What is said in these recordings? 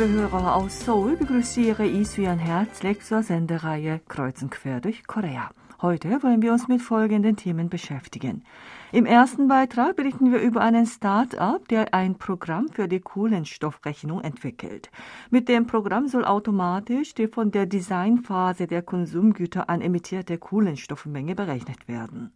liebe Hörer aus Seoul, begrüße Ihre Isuyan herzlich zur Sendereihe Kreuz und Quer durch Korea. Heute wollen wir uns mit folgenden Themen beschäftigen. Im ersten Beitrag berichten wir über einen Start-up, der ein Programm für die Kohlenstoffrechnung entwickelt. Mit dem Programm soll automatisch die von der Designphase der Konsumgüter an emittierte Kohlenstoffmenge berechnet werden.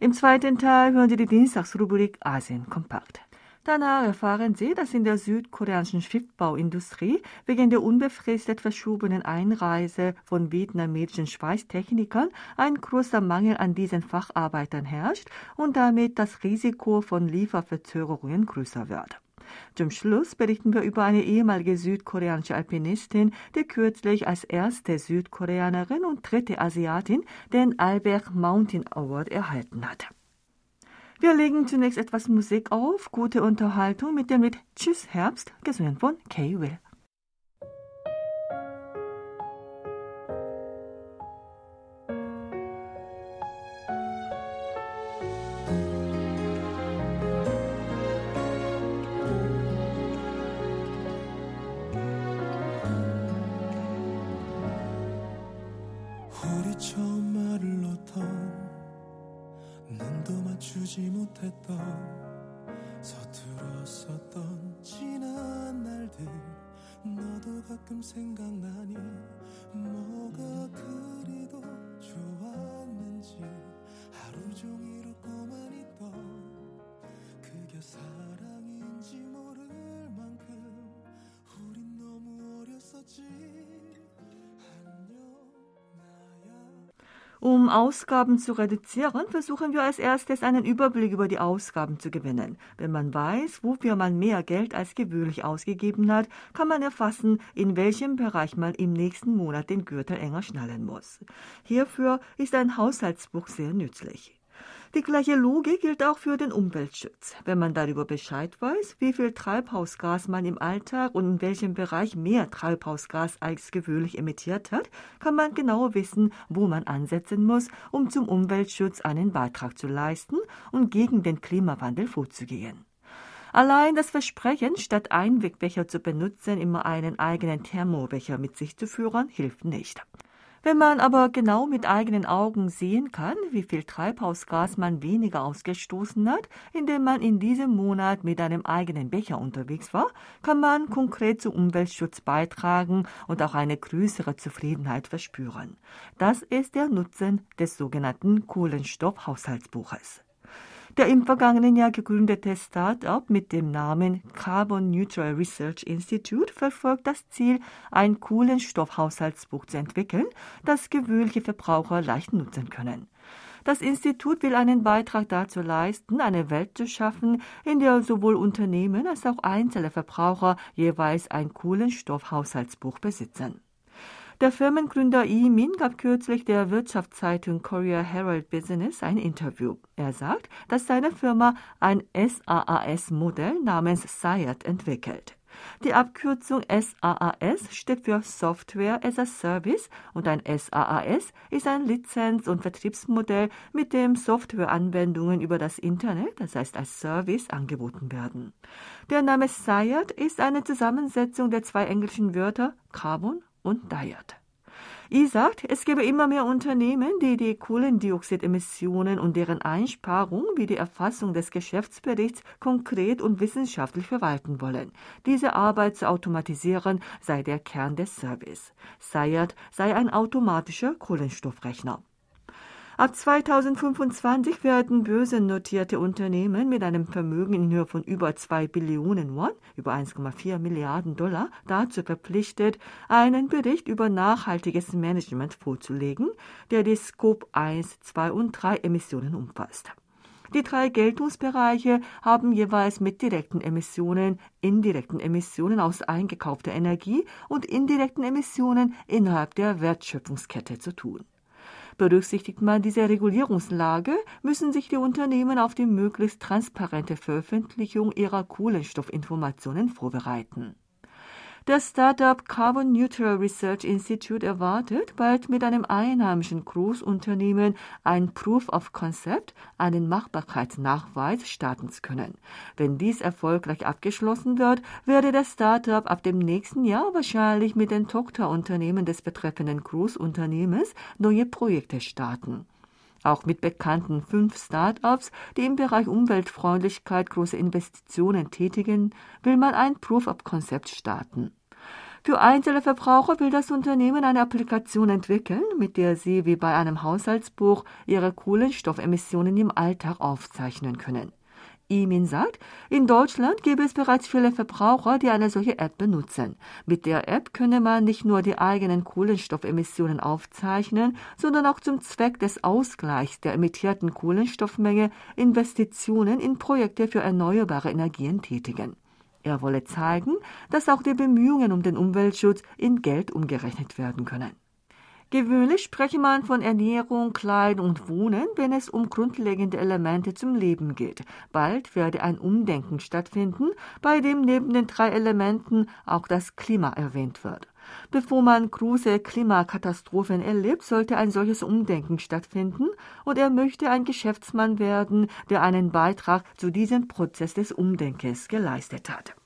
Im zweiten Teil hören Sie die Dienstagsrubrik Asien kompakt. Danach erfahren Sie, dass in der südkoreanischen Schiffbauindustrie wegen der unbefristet verschobenen Einreise von vietnamesischen Schweißtechnikern ein großer Mangel an diesen Facharbeitern herrscht und damit das Risiko von Lieferverzögerungen größer wird. Zum Schluss berichten wir über eine ehemalige südkoreanische Alpinistin, die kürzlich als erste Südkoreanerin und dritte Asiatin den Albert Mountain Award erhalten hat. Wir legen zunächst etwas Musik auf, gute Unterhaltung mit dem Lied Tschüss Herbst, gesungen von Kay Will. 못했던 서툴었었던 지난 날들 너도 가끔 생각나니 뭐가 그리도 좋았는지 하루 종일 웃고만 있던 그게 사랑인지 모를 만큼 우린 너무 어렸었지 Um Ausgaben zu reduzieren, versuchen wir als erstes einen Überblick über die Ausgaben zu gewinnen. Wenn man weiß, wofür man mehr Geld als gewöhnlich ausgegeben hat, kann man erfassen, in welchem Bereich man im nächsten Monat den Gürtel enger schnallen muss. Hierfür ist ein Haushaltsbuch sehr nützlich. Die gleiche Logik gilt auch für den Umweltschutz. Wenn man darüber Bescheid weiß, wie viel Treibhausgas man im Alltag und in welchem Bereich mehr Treibhausgas als gewöhnlich emittiert hat, kann man genau wissen, wo man ansetzen muss, um zum Umweltschutz einen Beitrag zu leisten und gegen den Klimawandel vorzugehen. Allein das Versprechen, statt Einwegbecher zu benutzen, immer einen eigenen Thermobecher mit sich zu führen, hilft nicht. Wenn man aber genau mit eigenen Augen sehen kann, wie viel Treibhausgas man weniger ausgestoßen hat, indem man in diesem Monat mit einem eigenen Becher unterwegs war, kann man konkret zum Umweltschutz beitragen und auch eine größere Zufriedenheit verspüren. Das ist der Nutzen des sogenannten Kohlenstoffhaushaltsbuches. Der im vergangenen Jahr gegründete Start-up mit dem Namen Carbon Neutral Research Institute verfolgt das Ziel, ein Kohlenstoffhaushaltsbuch zu entwickeln, das gewöhnliche Verbraucher leicht nutzen können. Das Institut will einen Beitrag dazu leisten, eine Welt zu schaffen, in der sowohl Unternehmen als auch einzelne Verbraucher jeweils ein Kohlenstoffhaushaltsbuch besitzen. Der Firmengründer Yi Min gab kürzlich der Wirtschaftszeitung Korea Herald Business ein Interview. Er sagt, dass seine Firma ein SaaS-Modell namens SIAT entwickelt. Die Abkürzung SaaS steht für Software as a Service und ein SaaS ist ein Lizenz- und Vertriebsmodell, mit dem Softwareanwendungen über das Internet, das heißt als Service, angeboten werden. Der Name SIAT ist eine Zusammensetzung der zwei englischen Wörter Carbon und Diet. I sagt, es gebe immer mehr Unternehmen, die die Kohlendioxidemissionen und deren Einsparung wie die Erfassung des Geschäftsberichts konkret und wissenschaftlich verwalten wollen. Diese Arbeit zu automatisieren sei der Kern des Service. Sayat sei ein automatischer Kohlenstoffrechner. Ab 2025 werden börsennotierte Unternehmen mit einem Vermögen in Höhe von über 2 Billionen Won, über 1,4 Milliarden Dollar, dazu verpflichtet, einen Bericht über nachhaltiges Management vorzulegen, der die Scope 1, 2 und 3 Emissionen umfasst. Die drei Geltungsbereiche haben jeweils mit direkten Emissionen, indirekten Emissionen aus eingekaufter Energie und indirekten Emissionen innerhalb der Wertschöpfungskette zu tun. Berücksichtigt man diese Regulierungslage, müssen sich die Unternehmen auf die möglichst transparente Veröffentlichung ihrer Kohlenstoffinformationen vorbereiten. Das Startup Carbon Neutral Research Institute erwartet, bald mit einem einheimischen Großunternehmen ein Proof of Concept, einen Machbarkeitsnachweis starten zu können. Wenn dies erfolgreich abgeschlossen wird, werde das Startup ab dem nächsten Jahr wahrscheinlich mit den Tochterunternehmen des betreffenden Großunternehmens neue Projekte starten. Auch mit bekannten fünf Start-ups, die im Bereich Umweltfreundlichkeit große Investitionen tätigen, will man ein Proof-of-Concept starten. Für einzelne Verbraucher will das Unternehmen eine Applikation entwickeln, mit der sie wie bei einem Haushaltsbuch ihre Kohlenstoffemissionen im Alltag aufzeichnen können. Imin sagt, in Deutschland gäbe es bereits viele Verbraucher, die eine solche App benutzen. Mit der App könne man nicht nur die eigenen Kohlenstoffemissionen aufzeichnen, sondern auch zum Zweck des Ausgleichs der emittierten Kohlenstoffmenge Investitionen in Projekte für erneuerbare Energien tätigen. Er wolle zeigen, dass auch die Bemühungen um den Umweltschutz in Geld umgerechnet werden können. Gewöhnlich spreche man von Ernährung, Kleidung und Wohnen, wenn es um grundlegende Elemente zum Leben geht. Bald werde ein Umdenken stattfinden, bei dem neben den drei Elementen auch das Klima erwähnt wird. Bevor man große Klimakatastrophen erlebt, sollte ein solches Umdenken stattfinden, und er möchte ein Geschäftsmann werden, der einen Beitrag zu diesem Prozess des Umdenkens geleistet hat.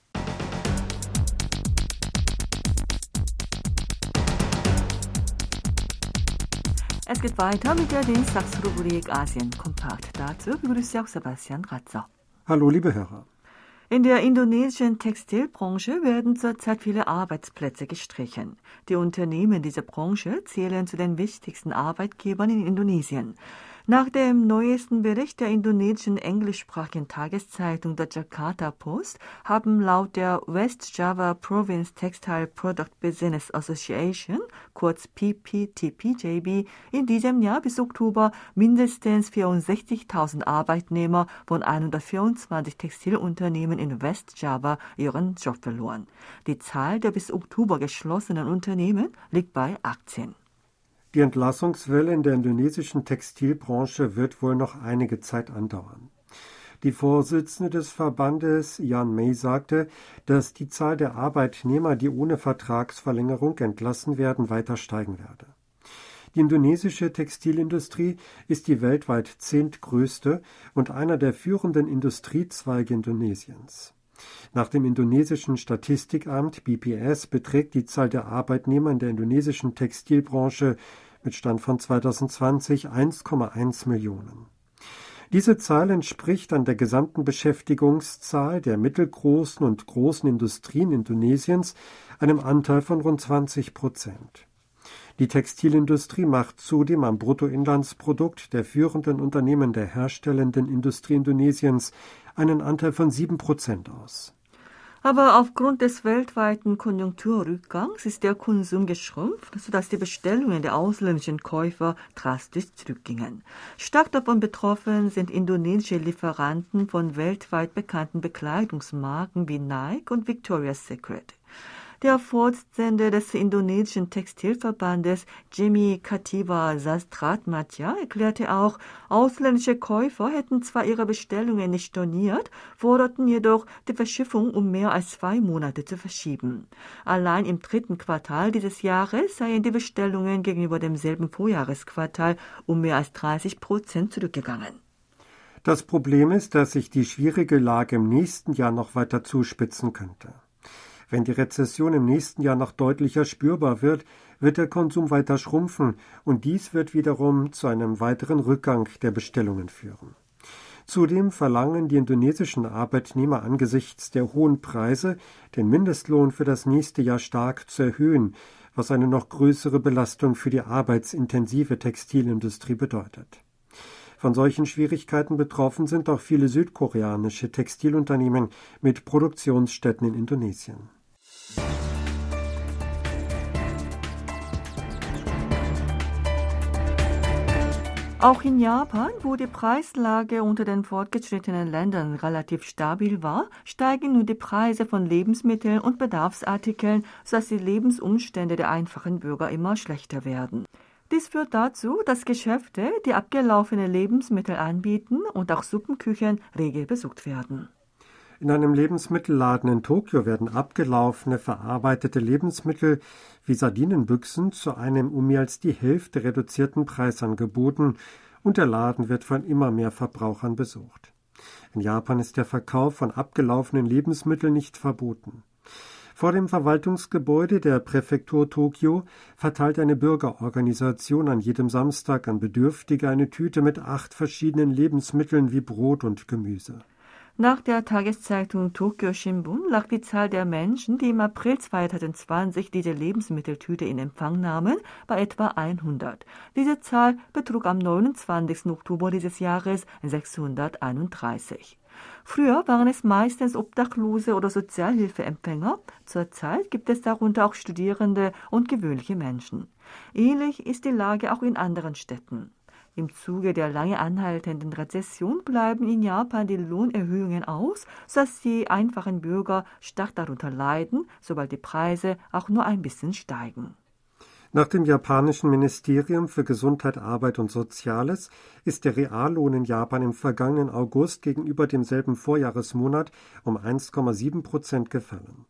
Es geht weiter mit der Dienstagsrubrik Asien kompakt. Dazu begrüße ich auch Sebastian Ratzer. Hallo, liebe Hörer. In der indonesischen Textilbranche werden zurzeit viele Arbeitsplätze gestrichen. Die Unternehmen dieser Branche zählen zu den wichtigsten Arbeitgebern in Indonesien. Nach dem neuesten Bericht der indonesischen englischsprachigen Tageszeitung der Jakarta Post haben laut der West Java Province Textile Product Business Association, kurz PPTPJB, in diesem Jahr bis Oktober mindestens 64.000 Arbeitnehmer von 124 Textilunternehmen in West Java ihren Job verloren. Die Zahl der bis Oktober geschlossenen Unternehmen liegt bei 18. Die Entlassungswelle in der indonesischen Textilbranche wird wohl noch einige Zeit andauern. Die Vorsitzende des Verbandes Jan May sagte, dass die Zahl der Arbeitnehmer, die ohne Vertragsverlängerung entlassen werden, weiter steigen werde. Die indonesische Textilindustrie ist die weltweit zehntgrößte und einer der führenden Industriezweige Indonesiens. Nach dem indonesischen Statistikamt BPS beträgt die Zahl der Arbeitnehmer in der indonesischen Textilbranche mit Stand von 2020 1,1 Millionen. Diese Zahl entspricht an der gesamten Beschäftigungszahl der mittelgroßen und großen Industrien Indonesiens einem Anteil von rund 20 Prozent. Die Textilindustrie macht zudem am Bruttoinlandsprodukt der führenden Unternehmen der herstellenden Industrie Indonesiens einen Anteil von sieben Prozent aus. Aber aufgrund des weltweiten Konjunkturrückgangs ist der Konsum geschrumpft, sodass die Bestellungen der ausländischen Käufer drastisch zurückgingen. Stark davon betroffen sind indonesische Lieferanten von weltweit bekannten Bekleidungsmarken wie Nike und Victoria's Secret. Der Vorsitzende des indonesischen Textilverbandes Jimmy Katiwa Sastratmatja erklärte auch, ausländische Käufer hätten zwar ihre Bestellungen nicht storniert, forderten jedoch die Verschiffung um mehr als zwei Monate zu verschieben. Allein im dritten Quartal dieses Jahres seien die Bestellungen gegenüber demselben Vorjahresquartal um mehr als 30 Prozent zurückgegangen. Das Problem ist, dass sich die schwierige Lage im nächsten Jahr noch weiter zuspitzen könnte. Wenn die Rezession im nächsten Jahr noch deutlicher spürbar wird, wird der Konsum weiter schrumpfen und dies wird wiederum zu einem weiteren Rückgang der Bestellungen führen. Zudem verlangen die indonesischen Arbeitnehmer angesichts der hohen Preise, den Mindestlohn für das nächste Jahr stark zu erhöhen, was eine noch größere Belastung für die arbeitsintensive Textilindustrie bedeutet. Von solchen Schwierigkeiten betroffen sind auch viele südkoreanische Textilunternehmen mit Produktionsstätten in Indonesien. Auch in Japan, wo die Preislage unter den fortgeschrittenen Ländern relativ stabil war, steigen nun die Preise von Lebensmitteln und Bedarfsartikeln, sodass die Lebensumstände der einfachen Bürger immer schlechter werden. Dies führt dazu, dass Geschäfte, die abgelaufene Lebensmittel anbieten und auch Suppenküchen rege besucht werden. In einem Lebensmittelladen in Tokio werden abgelaufene, verarbeitete Lebensmittel wie Sardinenbüchsen zu einem um mehr als die Hälfte reduzierten Preis angeboten und der Laden wird von immer mehr Verbrauchern besucht. In Japan ist der Verkauf von abgelaufenen Lebensmitteln nicht verboten. Vor dem Verwaltungsgebäude der Präfektur Tokio verteilt eine Bürgerorganisation an jedem Samstag an Bedürftige eine Tüte mit acht verschiedenen Lebensmitteln wie Brot und Gemüse. Nach der Tageszeitung Tokyo Shimbun lag die Zahl der Menschen, die im April 2020 diese Lebensmitteltüte in Empfang nahmen, bei etwa 100. Diese Zahl betrug am 29. Oktober dieses Jahres 631. Früher waren es meistens Obdachlose oder Sozialhilfeempfänger. Zurzeit gibt es darunter auch Studierende und gewöhnliche Menschen. Ähnlich ist die Lage auch in anderen Städten. Im Zuge der lange anhaltenden Rezession bleiben in Japan die Lohnerhöhungen aus, sodass die einfachen Bürger stark darunter leiden, sobald die Preise auch nur ein bisschen steigen. Nach dem japanischen Ministerium für Gesundheit, Arbeit und Soziales ist der Reallohn in Japan im vergangenen August gegenüber demselben Vorjahresmonat um 1,7 Prozent gefallen.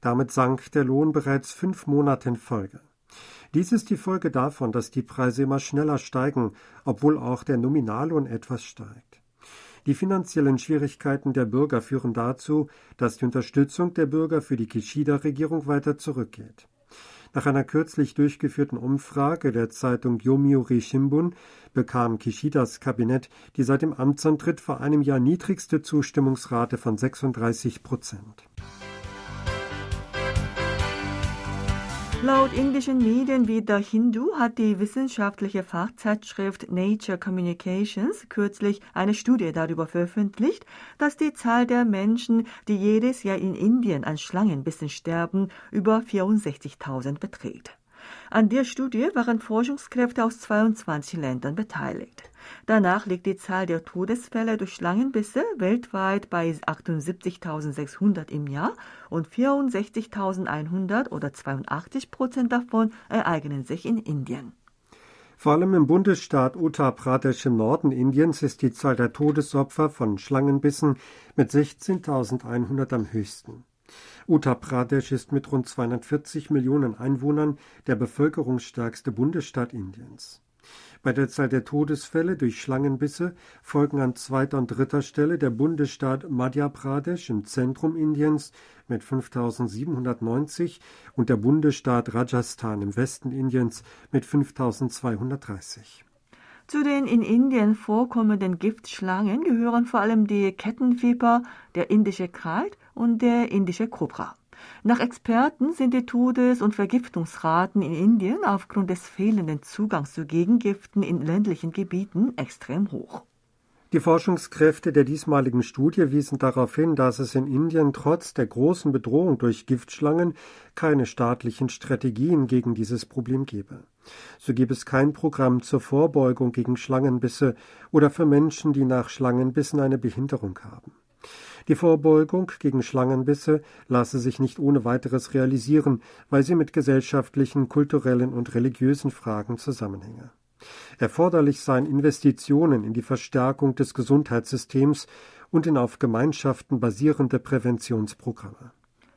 Damit sank der Lohn bereits fünf Monate in Folge. Dies ist die Folge davon, dass die Preise immer schneller steigen, obwohl auch der Nominallohn etwas steigt. Die finanziellen Schwierigkeiten der Bürger führen dazu, dass die Unterstützung der Bürger für die Kishida-Regierung weiter zurückgeht. Nach einer kürzlich durchgeführten Umfrage der Zeitung Yomiuri Shimbun bekam Kishidas Kabinett die seit dem Amtsantritt vor einem Jahr niedrigste Zustimmungsrate von 36 Prozent. Laut indischen Medien wie The Hindu hat die wissenschaftliche Fachzeitschrift Nature Communications kürzlich eine Studie darüber veröffentlicht, dass die Zahl der Menschen, die jedes Jahr in Indien an Schlangenbissen sterben, über 64.000 beträgt. An der Studie waren Forschungskräfte aus 22 Ländern beteiligt. Danach liegt die Zahl der Todesfälle durch Schlangenbisse weltweit bei 78.600 im Jahr und 64.100 oder 82 Prozent davon ereignen sich in Indien. Vor allem im Bundesstaat Uttar Pradesh im Norden Indiens ist die Zahl der Todesopfer von Schlangenbissen mit 16.100 am höchsten. Uttar Pradesh ist mit rund 240 Millionen Einwohnern der bevölkerungsstärkste Bundesstaat Indiens. Bei der Zahl der Todesfälle durch Schlangenbisse folgen an zweiter und dritter Stelle der Bundesstaat Madhya Pradesh im Zentrum Indiens mit 5790 und der Bundesstaat Rajasthan im Westen Indiens mit 5230. Zu den in Indien vorkommenden Giftschlangen gehören vor allem die Kettenviper, der indische Kalt und der indische Kobra. Nach Experten sind die Todes- und Vergiftungsraten in Indien aufgrund des fehlenden Zugangs zu Gegengiften in ländlichen Gebieten extrem hoch. Die Forschungskräfte der diesmaligen Studie wiesen darauf hin, dass es in Indien trotz der großen Bedrohung durch Giftschlangen keine staatlichen Strategien gegen dieses Problem gebe. So gebe es kein Programm zur Vorbeugung gegen Schlangenbisse oder für Menschen, die nach Schlangenbissen eine Behinderung haben. Die Vorbeugung gegen Schlangenbisse lasse sich nicht ohne weiteres realisieren, weil sie mit gesellschaftlichen, kulturellen und religiösen Fragen zusammenhänge. Erforderlich seien Investitionen in die Verstärkung des Gesundheitssystems und in auf Gemeinschaften basierende Präventionsprogramme.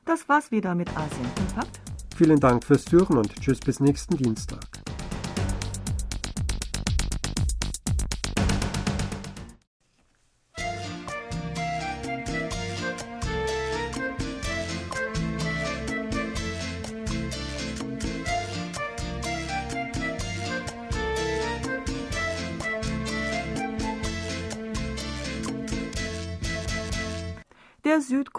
Das war's wieder mit Asien Kompakt. Vielen Dank fürs Hören und tschüss bis nächsten Dienstag.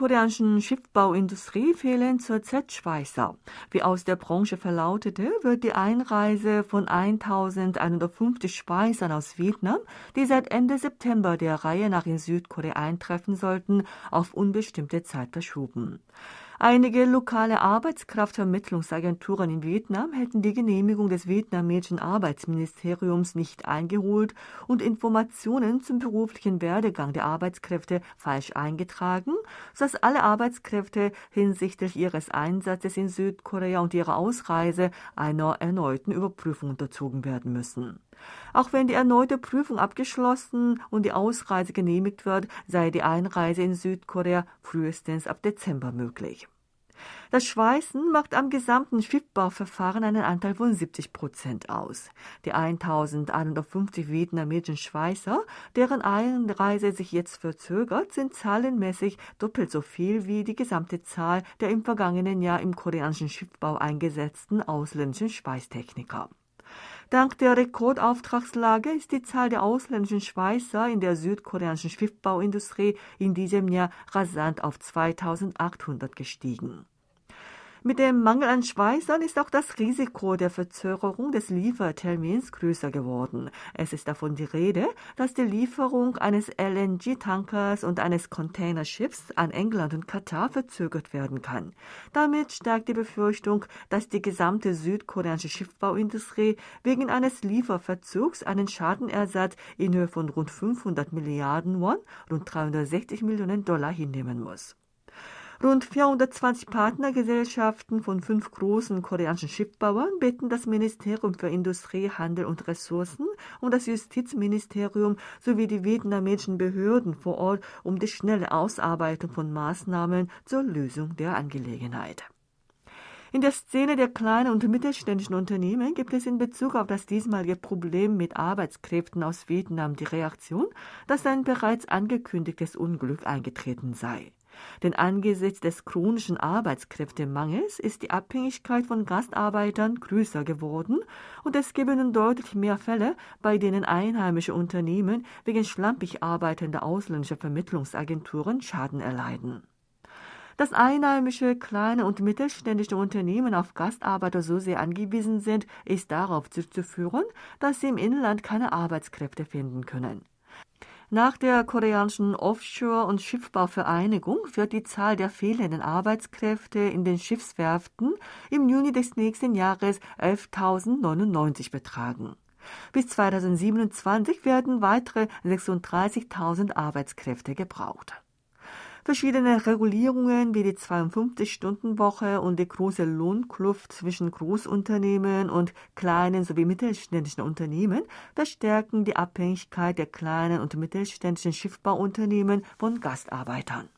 Südkoreanischen Schiffbauindustrie fehlen zurzeit Schweißer. Wie aus der Branche verlautete, wird die Einreise von 1150 Schweißern aus Vietnam, die seit Ende September der Reihe nach in Südkorea eintreffen sollten, auf unbestimmte Zeit verschoben. Einige lokale Arbeitskraftvermittlungsagenturen in Vietnam hätten die Genehmigung des vietnamesischen Arbeitsministeriums nicht eingeholt und Informationen zum beruflichen Werdegang der Arbeitskräfte falsch eingetragen, sodass alle Arbeitskräfte hinsichtlich ihres Einsatzes in Südkorea und ihrer Ausreise einer erneuten Überprüfung unterzogen werden müssen. Auch wenn die erneute Prüfung abgeschlossen und die Ausreise genehmigt wird, sei die Einreise in Südkorea frühestens ab Dezember möglich. Das Schweißen macht am gesamten Schiffbauverfahren einen Anteil von 70 Prozent aus. Die 1150 vietnamesischen Schweißer, deren Einreise sich jetzt verzögert, sind zahlenmäßig doppelt so viel wie die gesamte Zahl der im vergangenen Jahr im koreanischen Schiffbau eingesetzten ausländischen Schweißtechniker. Dank der Rekordauftragslage ist die Zahl der ausländischen Schweißer in der südkoreanischen Schiffbauindustrie in diesem Jahr rasant auf 2800 gestiegen. Mit dem Mangel an Schweißern ist auch das Risiko der Verzögerung des Liefertermins größer geworden. Es ist davon die Rede, dass die Lieferung eines LNG-Tankers und eines Containerschiffs an England und Katar verzögert werden kann. Damit steigt die Befürchtung, dass die gesamte südkoreanische Schiffbauindustrie wegen eines Lieferverzugs einen Schadenersatz in Höhe von rund 500 Milliarden Won, rund 360 Millionen Dollar hinnehmen muss. Rund 420 Partnergesellschaften von fünf großen koreanischen Schiffbauern bitten das Ministerium für Industrie, Handel und Ressourcen und das Justizministerium sowie die vietnamesischen Behörden vor Ort um die schnelle Ausarbeitung von Maßnahmen zur Lösung der Angelegenheit. In der Szene der kleinen und mittelständischen Unternehmen gibt es in Bezug auf das diesmalige Problem mit Arbeitskräften aus Vietnam die Reaktion, dass ein bereits angekündigtes Unglück eingetreten sei. Denn angesichts des chronischen Arbeitskräftemangels ist die Abhängigkeit von Gastarbeitern größer geworden und es gebe nun deutlich mehr Fälle, bei denen einheimische Unternehmen wegen schlampig arbeitender ausländischer Vermittlungsagenturen Schaden erleiden. Dass einheimische kleine und mittelständische Unternehmen auf Gastarbeiter so sehr angewiesen sind, ist darauf zurückzuführen, dass sie im Inland keine Arbeitskräfte finden können. Nach der koreanischen Offshore- und Schiffbauvereinigung wird die Zahl der fehlenden Arbeitskräfte in den Schiffswerften im Juni des nächsten Jahres 11.099 betragen. Bis 2027 werden weitere 36.000 Arbeitskräfte gebraucht. Verschiedene Regulierungen wie die 52-Stunden-Woche und die große Lohnkluft zwischen Großunternehmen und kleinen sowie mittelständischen Unternehmen verstärken die Abhängigkeit der kleinen und mittelständischen Schiffbauunternehmen von Gastarbeitern.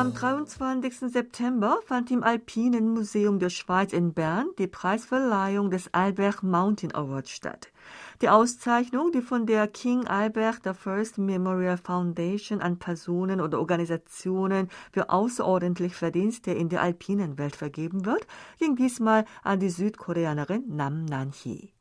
Am 23. September fand im Alpinen Museum der Schweiz in Bern die Preisverleihung des Albert Mountain Awards statt. Die Auszeichnung, die von der King Albert I Memorial Foundation an Personen oder Organisationen für außerordentlich Verdienste in der alpinen Welt vergeben wird, ging diesmal an die Südkoreanerin Nam Nan-hee.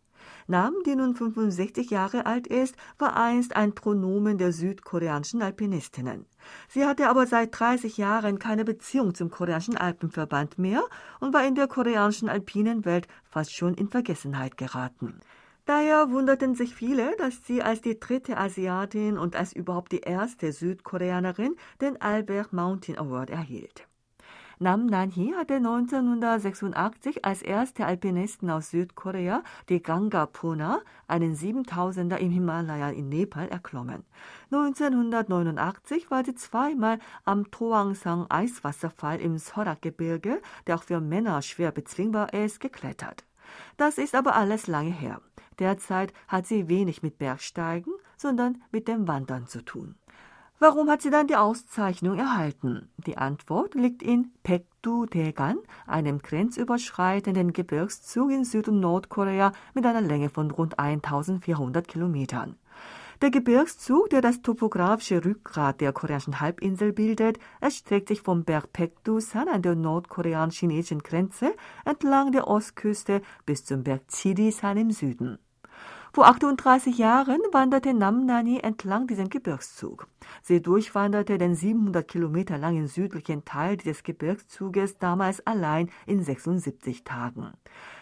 Nam, die nun 65 Jahre alt ist, war einst ein Pronomen der südkoreanischen Alpinistinnen. Sie hatte aber seit 30 Jahren keine Beziehung zum koreanischen Alpenverband mehr und war in der koreanischen alpinen Welt fast schon in Vergessenheit geraten. Daher wunderten sich viele, dass sie als die dritte Asiatin und als überhaupt die erste Südkoreanerin den Albert Mountain Award erhielt. Nam Nan-hee hatte 1986 als erste Alpinistin aus Südkorea die Ganga Puna, einen 7000er im Himalaya in Nepal, erklommen. 1989 war sie zweimal am Toangsang Eiswasserfall im Sorak-Gebirge, der auch für Männer schwer bezwingbar ist, geklettert. Das ist aber alles lange her. Derzeit hat sie wenig mit Bergsteigen, sondern mit dem Wandern zu tun. Warum hat sie dann die Auszeichnung erhalten? Die Antwort liegt in Pektu Daegan, einem grenzüberschreitenden Gebirgszug in Süd- und Nordkorea mit einer Länge von rund 1400 Kilometern. Der Gebirgszug, der das topografische Rückgrat der koreanischen Halbinsel bildet, erstreckt sich vom Berg Pektusan an der nordkoreanisch-chinesischen Grenze entlang der Ostküste bis zum Berg Chirisan im Süden. Vor 38 Jahren wanderte Namnani entlang diesem Gebirgszug. Sie durchwanderte den 700 Kilometer langen südlichen Teil dieses Gebirgszuges damals allein in 76 Tagen.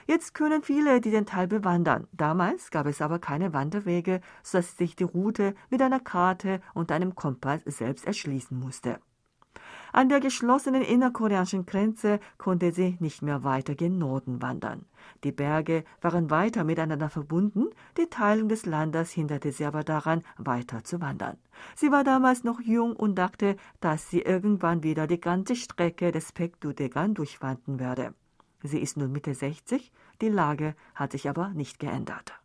Jetzt können viele diesen Teil bewandern. Damals gab es aber keine Wanderwege, sodass sich die Route mit einer Karte und einem Kompass selbst erschließen musste. An der geschlossenen innerkoreanischen Grenze konnte sie nicht mehr weiter gen Norden wandern. Die Berge waren weiter miteinander verbunden, die Teilung des Landes hinderte sie aber daran, weiter zu wandern. Sie war damals noch jung und dachte, dass sie irgendwann wieder die ganze Strecke des Pektudegan durchwandern werde. Sie ist nun Mitte 60, die Lage hat sich aber nicht geändert.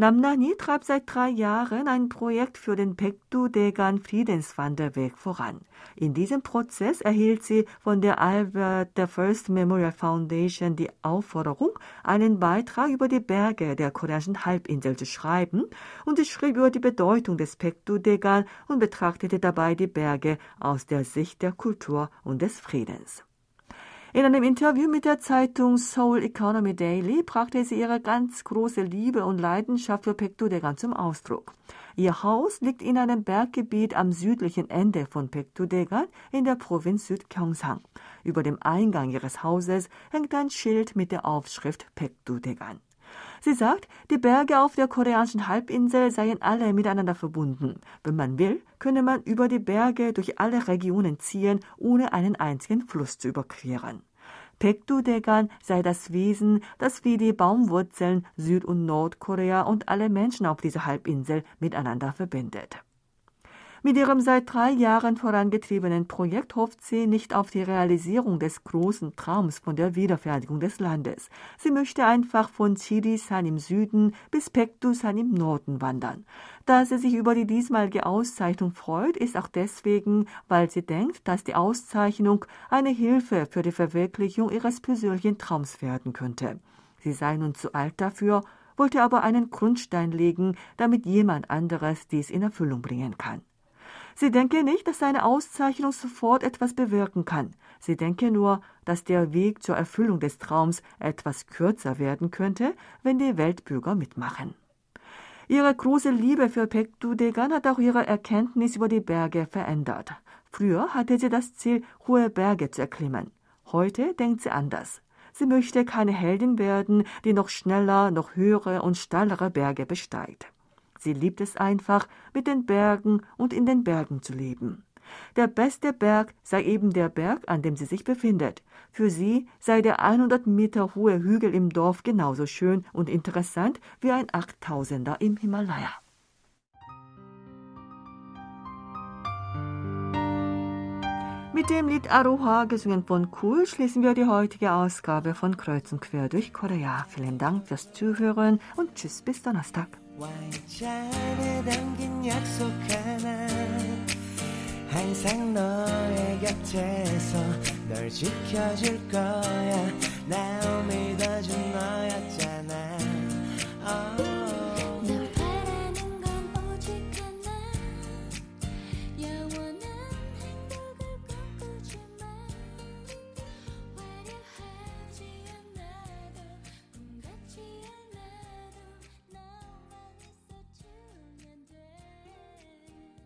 Namnani treibt seit drei Jahren ein Projekt für den Pektu-Degan Friedenswanderweg voran. In diesem Prozess erhielt sie von der Albert I Memorial Foundation die Aufforderung, einen Beitrag über die Berge der koreanischen Halbinsel zu schreiben und sie schrieb über die Bedeutung des Pektu-Degan und betrachtete dabei die Berge aus der Sicht der Kultur und des Friedens. In einem Interview mit der Zeitung Seoul Economy Daily brachte sie ihre ganz große Liebe und Leidenschaft für Pektudegan zum Ausdruck. Ihr Haus liegt in einem Berggebiet am südlichen Ende von Pektudegan in der Provinz Südgyeongsang. Über dem Eingang ihres Hauses hängt ein Schild mit der Aufschrift Pektudegan. Sie sagt, die Berge auf der koreanischen Halbinsel seien alle miteinander verbunden. Wenn man will, könne man über die Berge durch alle Regionen ziehen, ohne einen einzigen Fluss zu überqueren. Pektudegan sei das Wesen, das wie die Baumwurzeln Süd- und Nordkorea und alle Menschen auf dieser Halbinsel miteinander verbindet. Mit ihrem seit drei Jahren vorangetriebenen Projekt hofft sie nicht auf die Realisierung des großen Traums von der Wiederfertigung des Landes. Sie möchte einfach von Chirisan im Süden bis Pektusan im Norden wandern. Da sie sich über die diesmalige Auszeichnung freut, ist auch deswegen, weil sie denkt, dass die Auszeichnung eine Hilfe für die Verwirklichung ihres persönlichen Traums werden könnte. Sie sei nun zu alt dafür, wollte aber einen Grundstein legen, damit jemand anderes dies in Erfüllung bringen kann. Sie denke nicht, dass seine Auszeichnung sofort etwas bewirken kann. Sie denke nur, dass der Weg zur Erfüllung des Traums etwas kürzer werden könnte, wenn die Weltbürger mitmachen. Ihre große Liebe für Pektudegan hat auch ihre Erkenntnis über die Berge verändert. Früher hatte sie das Ziel, hohe Berge zu erklimmen. Heute denkt sie anders. Sie möchte keine Heldin werden, die noch schneller, noch höhere und steilere Berge besteigt. Sie liebt es einfach, mit den Bergen und in den Bergen zu leben. Der beste Berg sei eben der Berg, an dem sie sich befindet. Für sie sei der 100 Meter hohe Hügel im Dorf genauso schön und interessant wie ein Achttausender im Himalaya. Mit dem Lied Aroha, gesungen von Cool, schließen wir die heutige Ausgabe von Kreuz und Quer durch Korea. Vielen Dank fürs Zuhören und tschüss bis Donnerstag. 와인잔에 담긴 약속 하나. 항상 너의 곁에서 널 지켜줄 거야. 날 믿어준 너였잖아